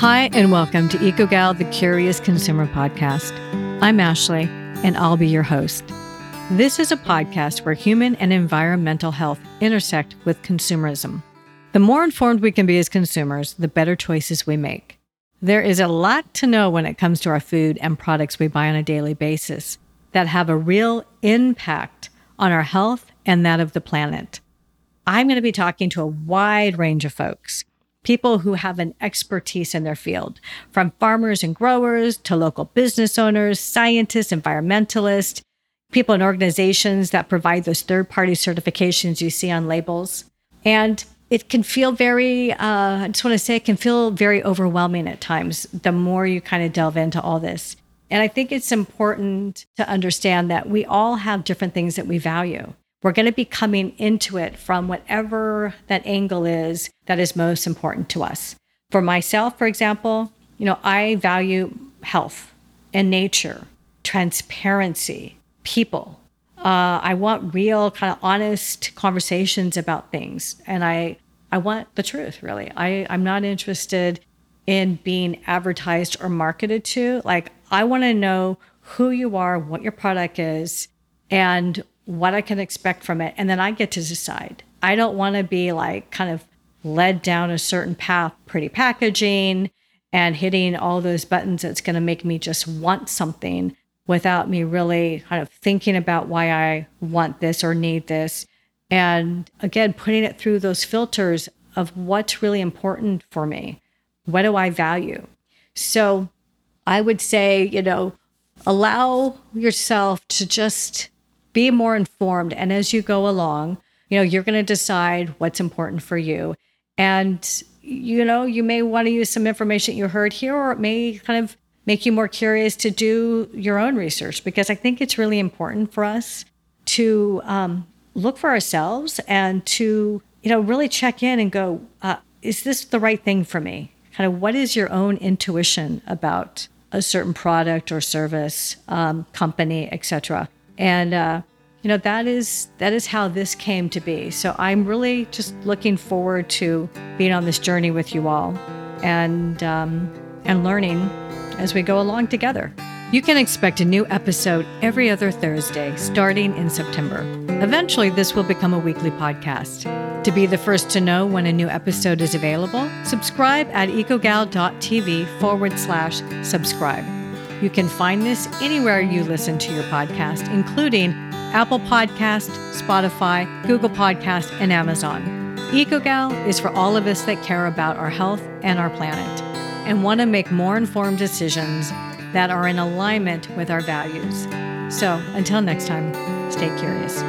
Hi, and welcome to EcoGal, the Curious Consumer Podcast. I'm Ashley, and I'll be your host. This is a podcast where human and environmental health intersect with consumerism. The more informed we can be as consumers, the better choices we make. There is a lot to know when it comes to our food and products we buy on a daily basis that have a real impact on our health and that of the planet. I'm going to be talking to a wide range of folks people who have an expertise in their field, from farmers and growers to local business owners, scientists, environmentalists, people in organizations that provide those third party certifications you see on labels. And it can feel very, uh, I just want to say, it can feel very overwhelming at times the more you kind of delve into all this. And I think it's important to understand that we all have different things that we value. We're going to be coming into it from whatever that angle is that is most important to us. For myself, for example, you know, I value health and nature, transparency, people. Uh, I want real, kind of honest conversations about things, and I I want the truth. Really, I I'm not interested in being advertised or marketed to. Like, I want to know who you are, what your product is, and what I can expect from it. And then I get to decide. I don't want to be like kind of led down a certain path, pretty packaging and hitting all those buttons that's going to make me just want something without me really kind of thinking about why I want this or need this. And again, putting it through those filters of what's really important for me. What do I value? So I would say, you know, allow yourself to just be more informed. And as you go along, you know, you're going to decide what's important for you. And, you know, you may want to use some information you heard here, or it may kind of make you more curious to do your own research because I think it's really important for us to um, look for ourselves and to, you know, really check in and go, uh, is this the right thing for me? Kind of what is your own intuition about a certain product or service, um, company, etc. And uh, you know that is that is how this came to be. So I'm really just looking forward to being on this journey with you all, and um, and learning as we go along together. You can expect a new episode every other Thursday starting in September. Eventually, this will become a weekly podcast. To be the first to know when a new episode is available, subscribe at ecogal.tv forward slash subscribe. You can find this anywhere you listen to your podcast, including Apple Podcast, Spotify, Google Podcast, and Amazon. EcoGal is for all of us that care about our health and our planet and want to make more informed decisions that are in alignment with our values. So until next time, stay curious.